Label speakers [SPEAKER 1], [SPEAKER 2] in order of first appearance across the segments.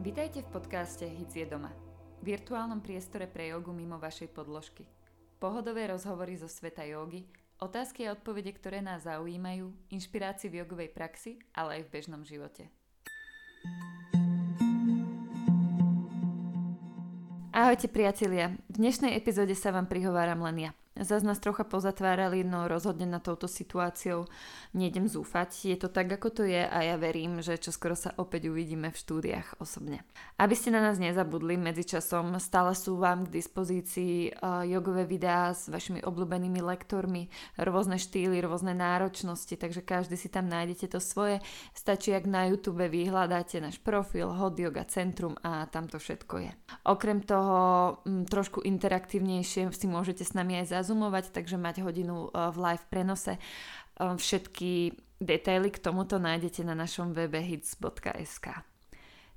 [SPEAKER 1] Vítajte v podcaste Hic je doma. Virtuálnom priestore pre jogu mimo vašej podložky. Pohodové rozhovory zo sveta jogy, otázky a odpovede, ktoré nás zaujímajú, inšpirácie v jogovej praxi, ale aj v bežnom živote. Ahojte priatelia, v dnešnej epizóde sa vám prihováram len ja. Zas nás trocha pozatvárali, no rozhodne na touto situáciou nejdem zúfať. Je to tak, ako to je a ja verím, že čoskoro sa opäť uvidíme v štúdiách osobne. Aby ste na nás nezabudli, medzičasom stále sú vám k dispozícii uh, jogové videá s vašimi obľúbenými lektormi, rôzne štýly, rôzne náročnosti, takže každý si tam nájdete to svoje. Stačí, ak na YouTube vyhľadáte náš profil Hot Yoga Centrum a tam to všetko je. Okrem toho trošku interaktívnejšie si môžete s nami aj zazumovať, takže mať hodinu eh, v live prenose. Eh, všetky detaily k tomuto nájdete na našom webe hits.sk.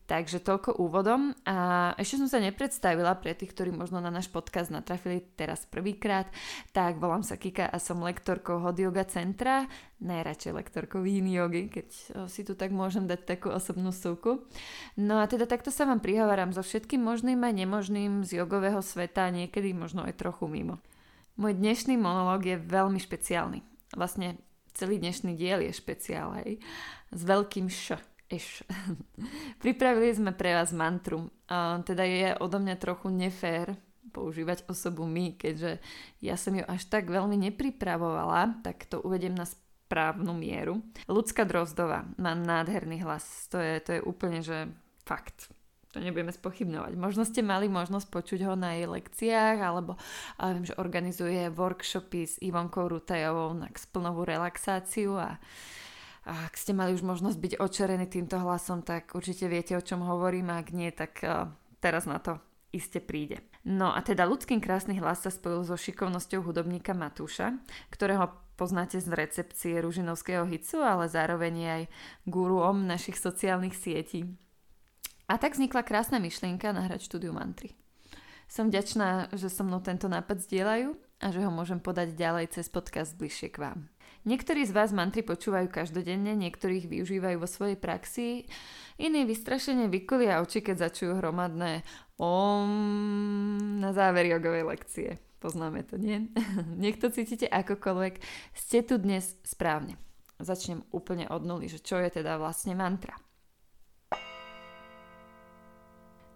[SPEAKER 1] Takže toľko úvodom a ešte som sa nepredstavila pre tých, ktorí možno na náš podcast natrafili teraz prvýkrát, tak volám sa Kika a som lektorkou Hot Yoga Centra, najradšej lektorkou Yin Yogi, keď si tu tak môžem dať takú osobnú súku. No a teda takto sa vám prihováram so všetkým možným a nemožným z jogového sveta, niekedy možno aj trochu mimo. Môj dnešný monológ je veľmi špeciálny. Vlastne celý dnešný diel je špeciál, hej. S veľkým š. Eš. Pripravili sme pre vás mantru. A teda je odo mňa trochu nefér používať osobu my, keďže ja som ju až tak veľmi nepripravovala, tak to uvediem na správnu mieru. Ľudská Drozdová má nádherný hlas. To je, to je úplne, že fakt to nebudeme spochybnovať. Možno ste mali možnosť počuť ho na jej lekciách, alebo ale viem, že organizuje workshopy s Ivonkou Rutajovou na splnovú relaxáciu a, a ak ste mali už možnosť byť očarení týmto hlasom, tak určite viete, o čom hovorím, a ak nie, tak uh, teraz na to iste príde. No a teda ľudským krásny hlas sa spojil so šikovnosťou hudobníka Matúša, ktorého poznáte z recepcie Ružinovského hicu, ale zároveň aj guruom našich sociálnych sietí. A tak vznikla krásna myšlienka nahrať štúdiu mantry. Som vďačná, že so mnou tento nápad zdieľajú a že ho môžem podať ďalej cez podcast bližšie k vám. Niektorí z vás mantry počúvajú každodenne, niektorých využívajú vo svojej praxi, iní vystrašene vykolia oči, keď začujú hromadné om na záver jogovej lekcie. Poznáme to, nie? Niekto cítite akokoľvek, ste tu dnes správne. Začnem úplne od nuly, že čo je teda vlastne mantra.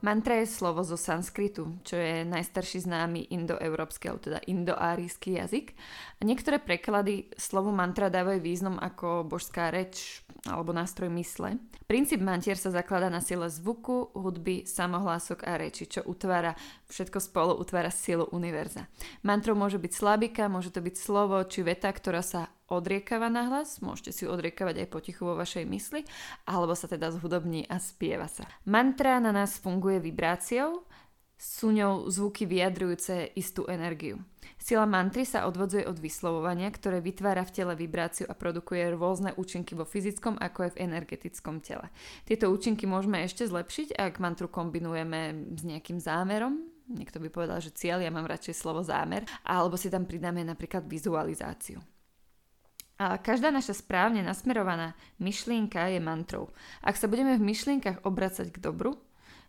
[SPEAKER 1] Mantra je slovo zo sanskritu, čo je najstarší známy indoeurópsky, alebo teda indoárijský jazyk. A niektoré preklady slovu mantra dávajú význam ako božská reč alebo nástroj mysle. Princíp mantier sa zakladá na sile zvuku, hudby, samohlások a reči, čo utvára, všetko spolu utvára silu univerza. Mantrou môže byť slabika, môže to byť slovo či veta, ktorá sa odriekava na hlas, môžete si odriekavať aj potichu vo vašej mysli, alebo sa teda zhudobní a spieva sa. Mantra na nás funguje vibráciou, sú ňou zvuky vyjadrujúce istú energiu. Sila mantry sa odvodzuje od vyslovovania, ktoré vytvára v tele vibráciu a produkuje rôzne účinky vo fyzickom ako aj v energetickom tele. Tieto účinky môžeme ešte zlepšiť, ak mantru kombinujeme s nejakým zámerom, niekto by povedal, že cieľ, ja mám radšej slovo zámer, alebo si tam pridáme napríklad vizualizáciu. A každá naša správne nasmerovaná myšlienka je mantrou. Ak sa budeme v myšlienkach obracať k dobru,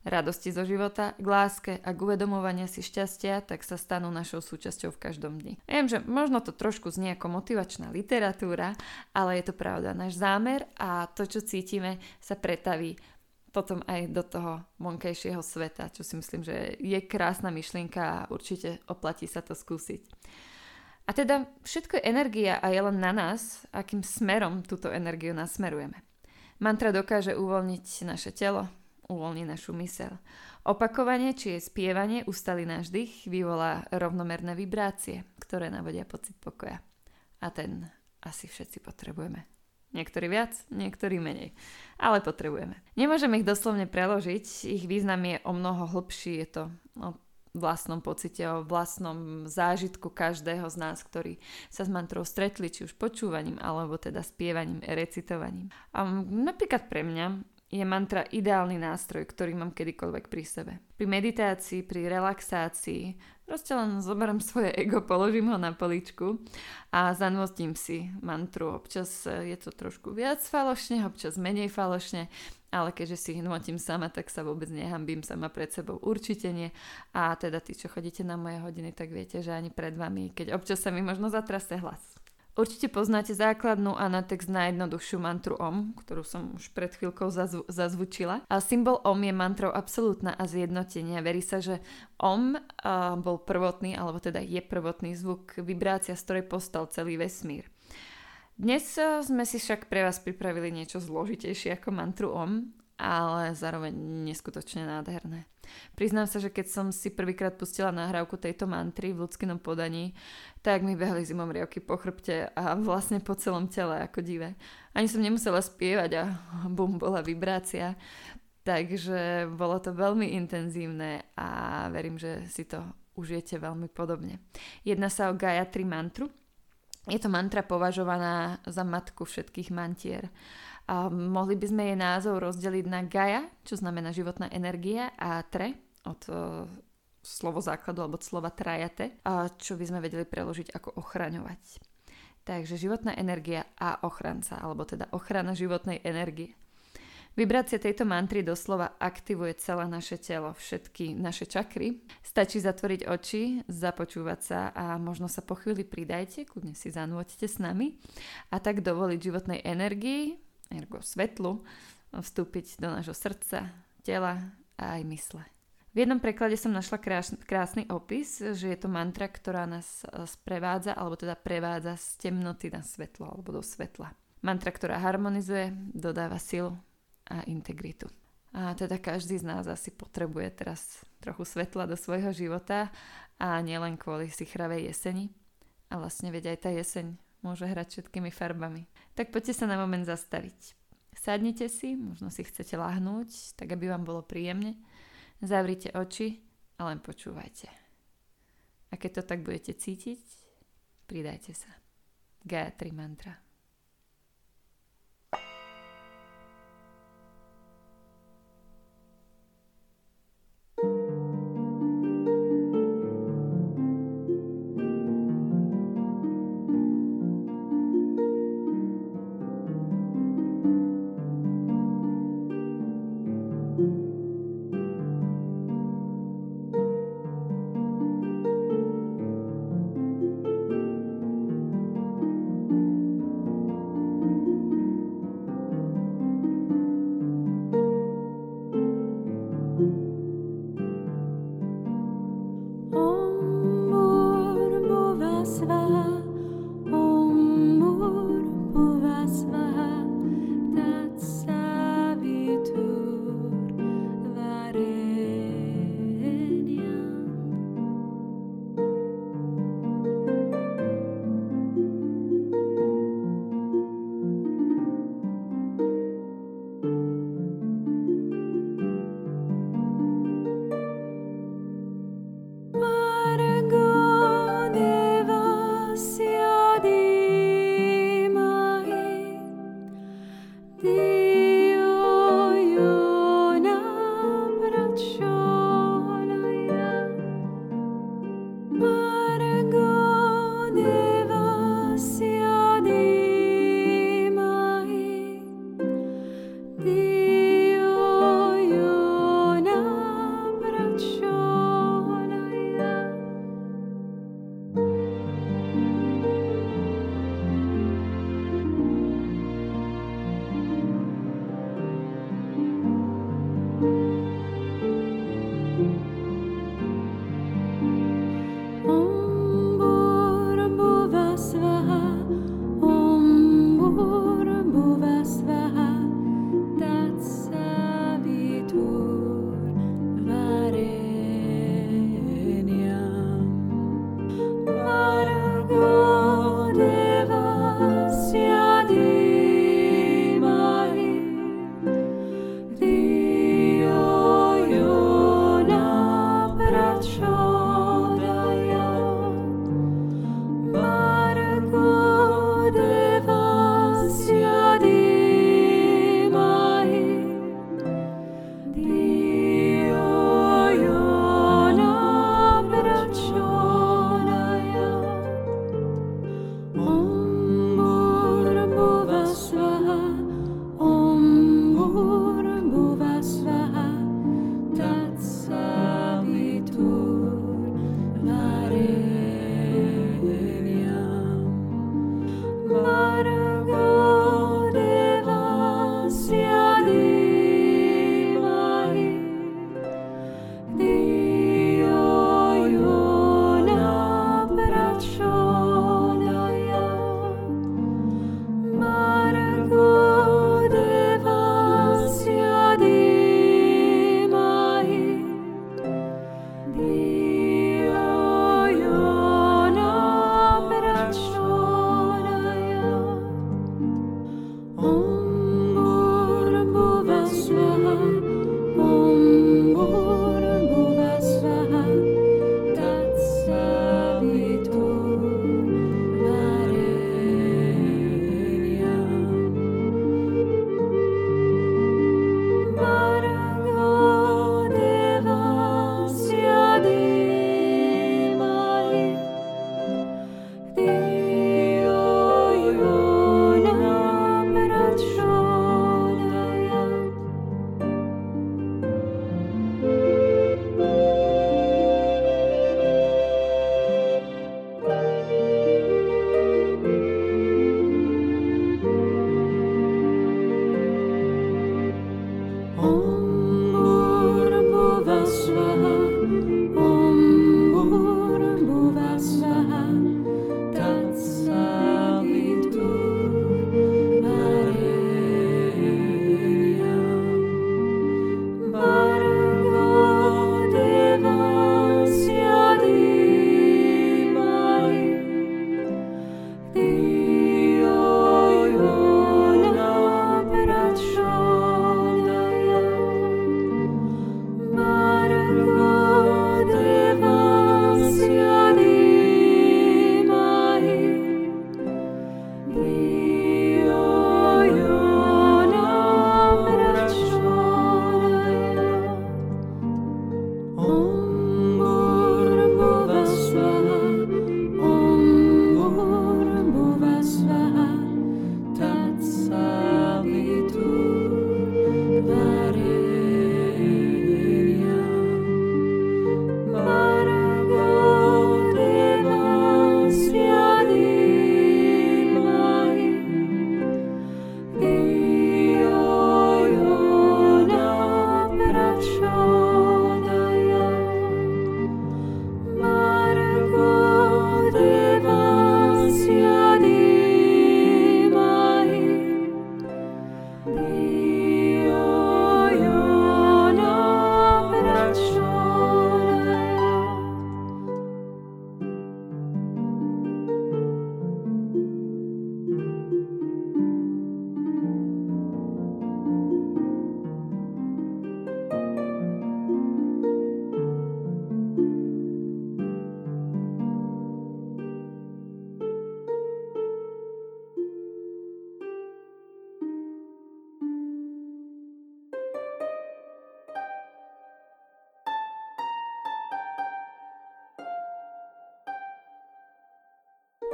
[SPEAKER 1] radosti zo života, k láske a k uvedomovania si šťastia, tak sa stanú našou súčasťou v každom dni. Viem, že možno to trošku znie ako motivačná literatúra, ale je to pravda. Náš zámer a to, čo cítime, sa pretaví potom aj do toho vonkajšieho sveta, čo si myslím, že je krásna myšlienka a určite oplatí sa to skúsiť. A teda všetko je energia a je len na nás, akým smerom túto energiu nasmerujeme. Mantra dokáže uvoľniť naše telo, uvoľní našu mysel. Opakovanie, či je spievanie, ustali náš dých, vyvolá rovnomerné vibrácie, ktoré navodia pocit pokoja. A ten asi všetci potrebujeme. Niektorí viac, niektorí menej. Ale potrebujeme. Nemôžeme ich doslovne preložiť, ich význam je o mnoho hlbší, je to o vlastnom pocite, o vlastnom zážitku každého z nás, ktorí sa s mantrou stretli, či už počúvaním, alebo teda spievaním, recitovaním. A napríklad pre mňa je mantra ideálny nástroj, ktorý mám kedykoľvek pri sebe. Pri meditácii, pri relaxácii, proste len zoberiem svoje ego, položím ho na poličku a zanvostím si mantru. Občas je to trošku viac falošne, občas menej falošne, ale keďže si ich sama, tak sa vôbec nehambím sama pred sebou. Určite nie. A teda tí, čo chodíte na moje hodiny, tak viete, že ani pred vami, keď občas sa mi možno zatraste hlas. Určite poznáte základnú a na text mantru OM, ktorú som už pred chvíľkou zazv- zazvučila. A symbol OM je mantrou absolútna a zjednotenia. Verí sa, že OM a, bol prvotný, alebo teda je prvotný zvuk, vibrácia, z ktorej postal celý vesmír. Dnes sme si však pre vás pripravili niečo zložitejšie ako mantru OM, ale zároveň neskutočne nádherné. Priznám sa, že keď som si prvýkrát pustila nahrávku tejto mantry v ľudskom podaní, tak mi behli zimom rievky po chrbte a vlastne po celom tele ako divé. Ani som nemusela spievať a bum, bola vibrácia. Takže bolo to veľmi intenzívne a verím, že si to užijete veľmi podobne. Jedná sa o Gayatri mantru. Je to mantra považovaná za matku všetkých mantier. A mohli by sme jej názov rozdeliť na Gaia, čo znamená životná energia, a Tre, od uh, slovo základu alebo od slova trajate, a čo by sme vedeli preložiť ako ochraňovať. Takže životná energia a ochranca, alebo teda ochrana životnej energie. Vibrácia tejto mantry doslova aktivuje celé naše telo, všetky naše čakry. Stačí zatvoriť oči, započúvať sa a možno sa po chvíli pridajte, kľudne si zanúďte s nami a tak dovoliť životnej energii, ergo svetlu, vstúpiť do nášho srdca, tela a aj mysle. V jednom preklade som našla krásny opis, že je to mantra, ktorá nás e, sprevádza, alebo teda prevádza z temnoty na svetlo, alebo do svetla. Mantra, ktorá harmonizuje, dodáva silu a integritu. A teda každý z nás asi potrebuje teraz trochu svetla do svojho života a nielen kvôli si chravej jeseni. A vlastne veď aj tá jeseň môže hrať všetkými farbami. Tak poďte sa na moment zastaviť. Sadnite si, možno si chcete lahnúť, tak aby vám bolo príjemne. Zavrite oči a len počúvajte. A keď to tak budete cítiť, pridajte sa. Gayatri mantra.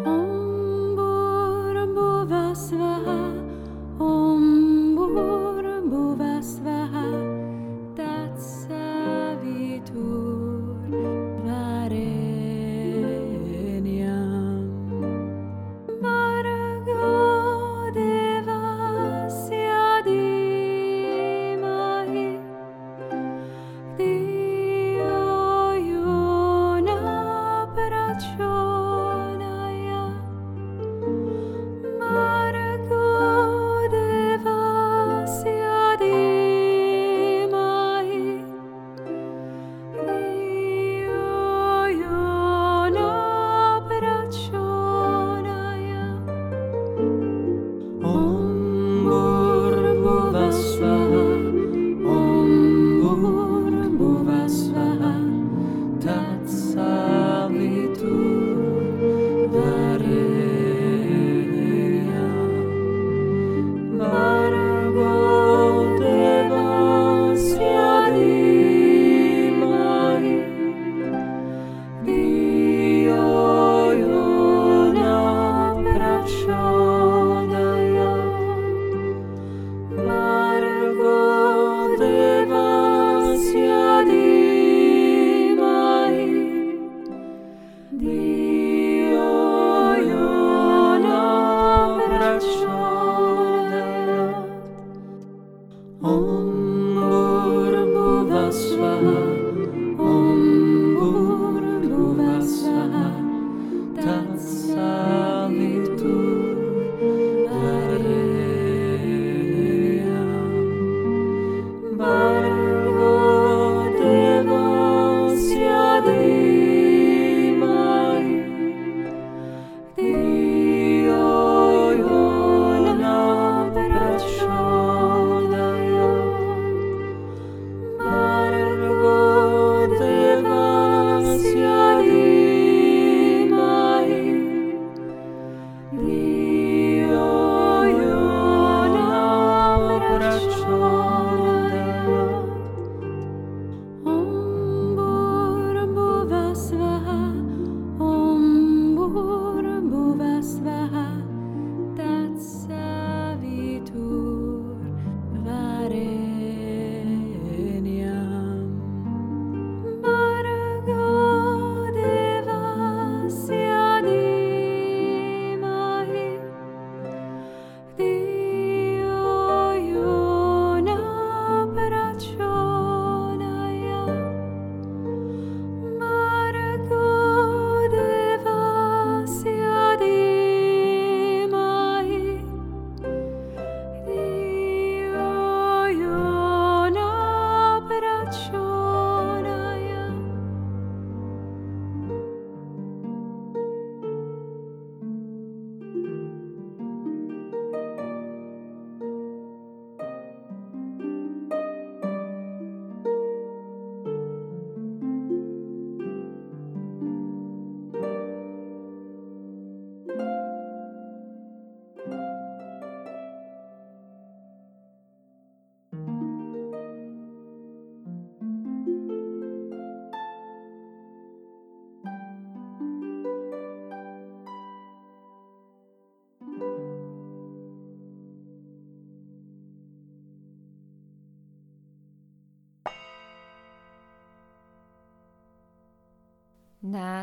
[SPEAKER 2] Om Bhurabhuva Svaha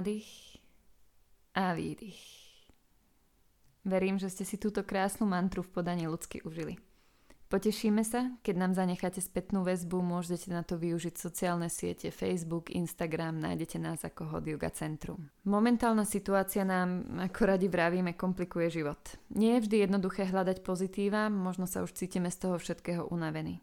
[SPEAKER 2] Nádych a výdych. Verím, že ste si túto krásnu mantru v podaní ľudsky užili. Potešíme sa, keď nám zanecháte spätnú väzbu, môžete na to využiť sociálne siete Facebook, Instagram, nájdete nás ako Hot Yoga Centrum. Momentálna situácia nám, ako radi vravíme, komplikuje život. Nie je vždy jednoduché hľadať pozitíva, možno sa už cítime z toho všetkého unavení.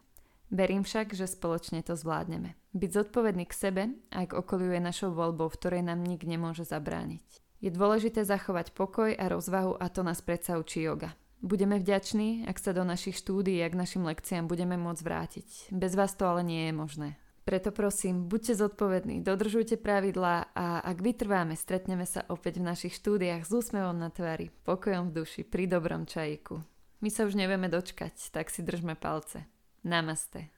[SPEAKER 2] Verím však, že spoločne to zvládneme. Byť zodpovedný k sebe a k okoliu je našou voľbou, v ktorej nám nik nemôže zabrániť. Je dôležité zachovať pokoj a rozvahu a to nás predsa učí yoga. Budeme vďační, ak sa do našich štúdií a k našim lekciám budeme môcť vrátiť. Bez vás to ale nie je možné. Preto prosím, buďte zodpovední, dodržujte pravidlá a ak vytrváme, stretneme sa opäť v našich štúdiách s úsmevom na tvári, pokojom v duši, pri dobrom čajíku. My sa už nevieme dočkať, tak si držme palce. Namaste.